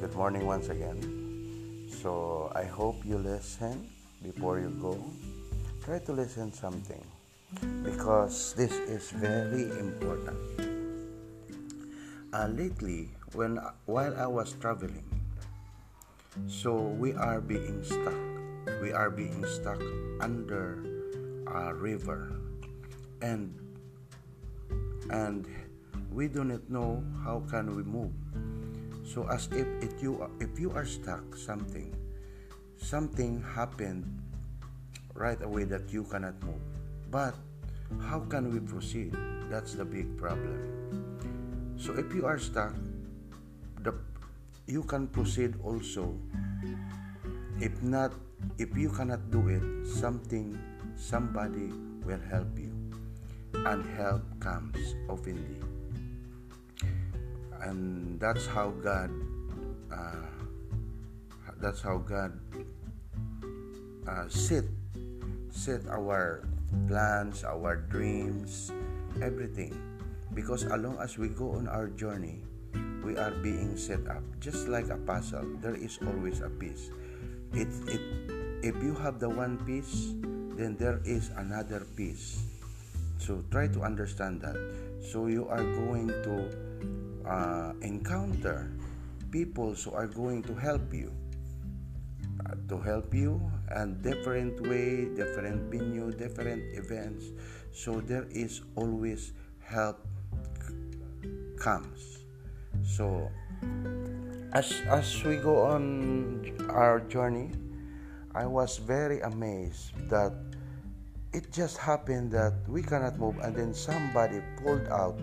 Good morning once again. So I hope you listen before you go. Try to listen something because this is very important. Uh, lately, when while I was traveling, so we are being stuck. We are being stuck under a river, and and we do not know how can we move so as if it you if you are stuck something something happened right away that you cannot move. But how can we proceed? That's the big problem. So if you are stuck the you can proceed also. If not if you cannot do it something somebody will help you. And help comes openly and that's how God uh, that's how God uh, set set our plans, our dreams, everything. Because along as we go on our journey, we are being set up just like a puzzle. There is always a piece. It it if you have the one piece, then there is another piece. So try to understand that. So you are going to uh, encounter people who are going to help you. Uh, to help you and different way different venue different events. So there is always help comes. So as as we go on our journey i was very amazed that it just happened that we cannot move and then somebody pulled out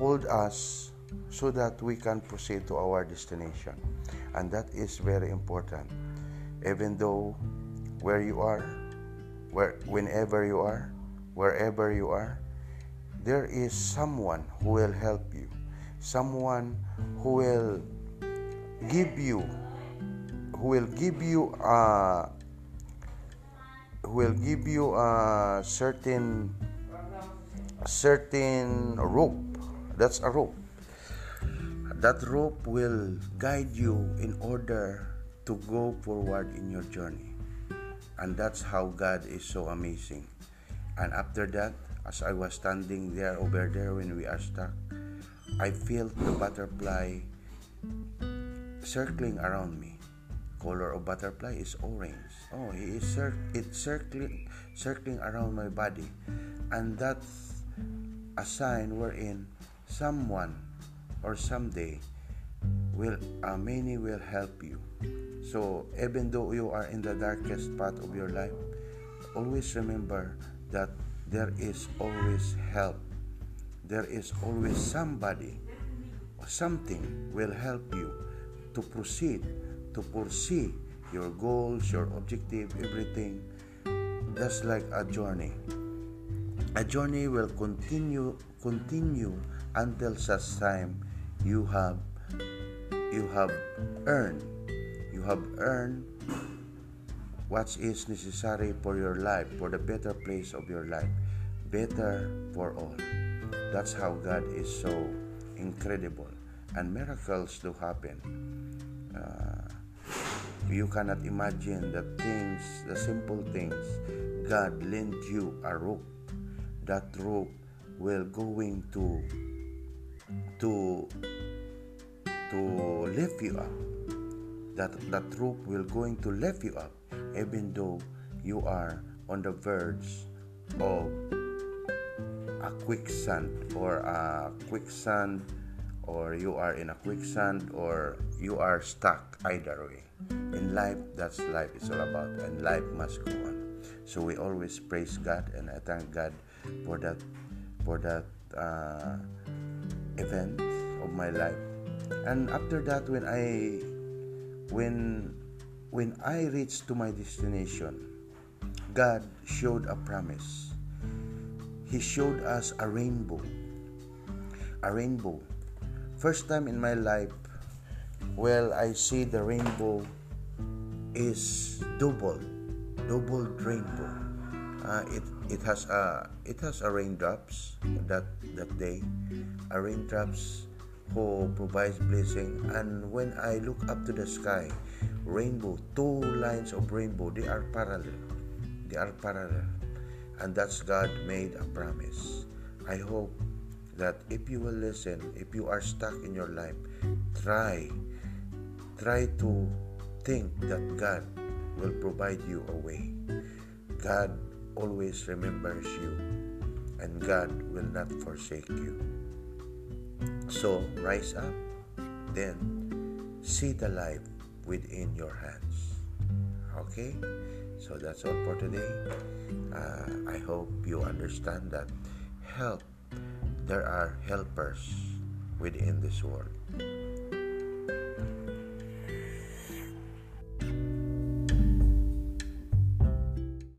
pulled us so that we can proceed to our destination. And that is very important. Even though where you are, where whenever you are, wherever you are, there is someone who will help you. Someone who will give you who will give you a who will give you a certain certain rope that's a rope. That rope will guide you in order to go forward in your journey. And that's how God is so amazing. And after that, as I was standing there over there when we are stuck, I felt the butterfly circling around me. Color of butterfly is orange. Oh, he is cir- it's circling circling around my body. And that's a sign wherein someone or someday will uh, many will help you. So even though you are in the darkest part of your life always remember that there is always help. There is always somebody or something will help you to proceed to pursue your goals your objective everything just like a journey. A journey will continue continue until such time you have you have earned you have earned what is necessary for your life for the better place of your life better for all. That's how god is so incredible. And miracles do happen. Uh, you cannot imagine the things the simple things god lent you a rope. That rope will going to to to lift you up. That that rope will going to lift you up even though you are on the verge of a quicksand or a quicksand or you are in a quicksand or you are stuck either way. In life that's life is all about and life must go on. So we always praise god and i thank god for that for that uh, event of my life. And after that when i when when i reached to my destination god showed a promise. He showed us a rainbow a rainbow. First time in my life well i see the rainbow is double double rainbow uh, it it has a it has a raindrops that that day a raindrops who provides blessing. And when I look up to the sky, rainbow, two lines of rainbow, they are parallel. They are parallel. And that's God made a promise. I hope that if you will listen, if you are stuck in your life, try, try to think that God will provide you a way. God always remembers you, and God will not forsake you. So rise up, then see the life within your hands. Okay? So that's all for today. Uh, I hope you understand that help, there are helpers within this world.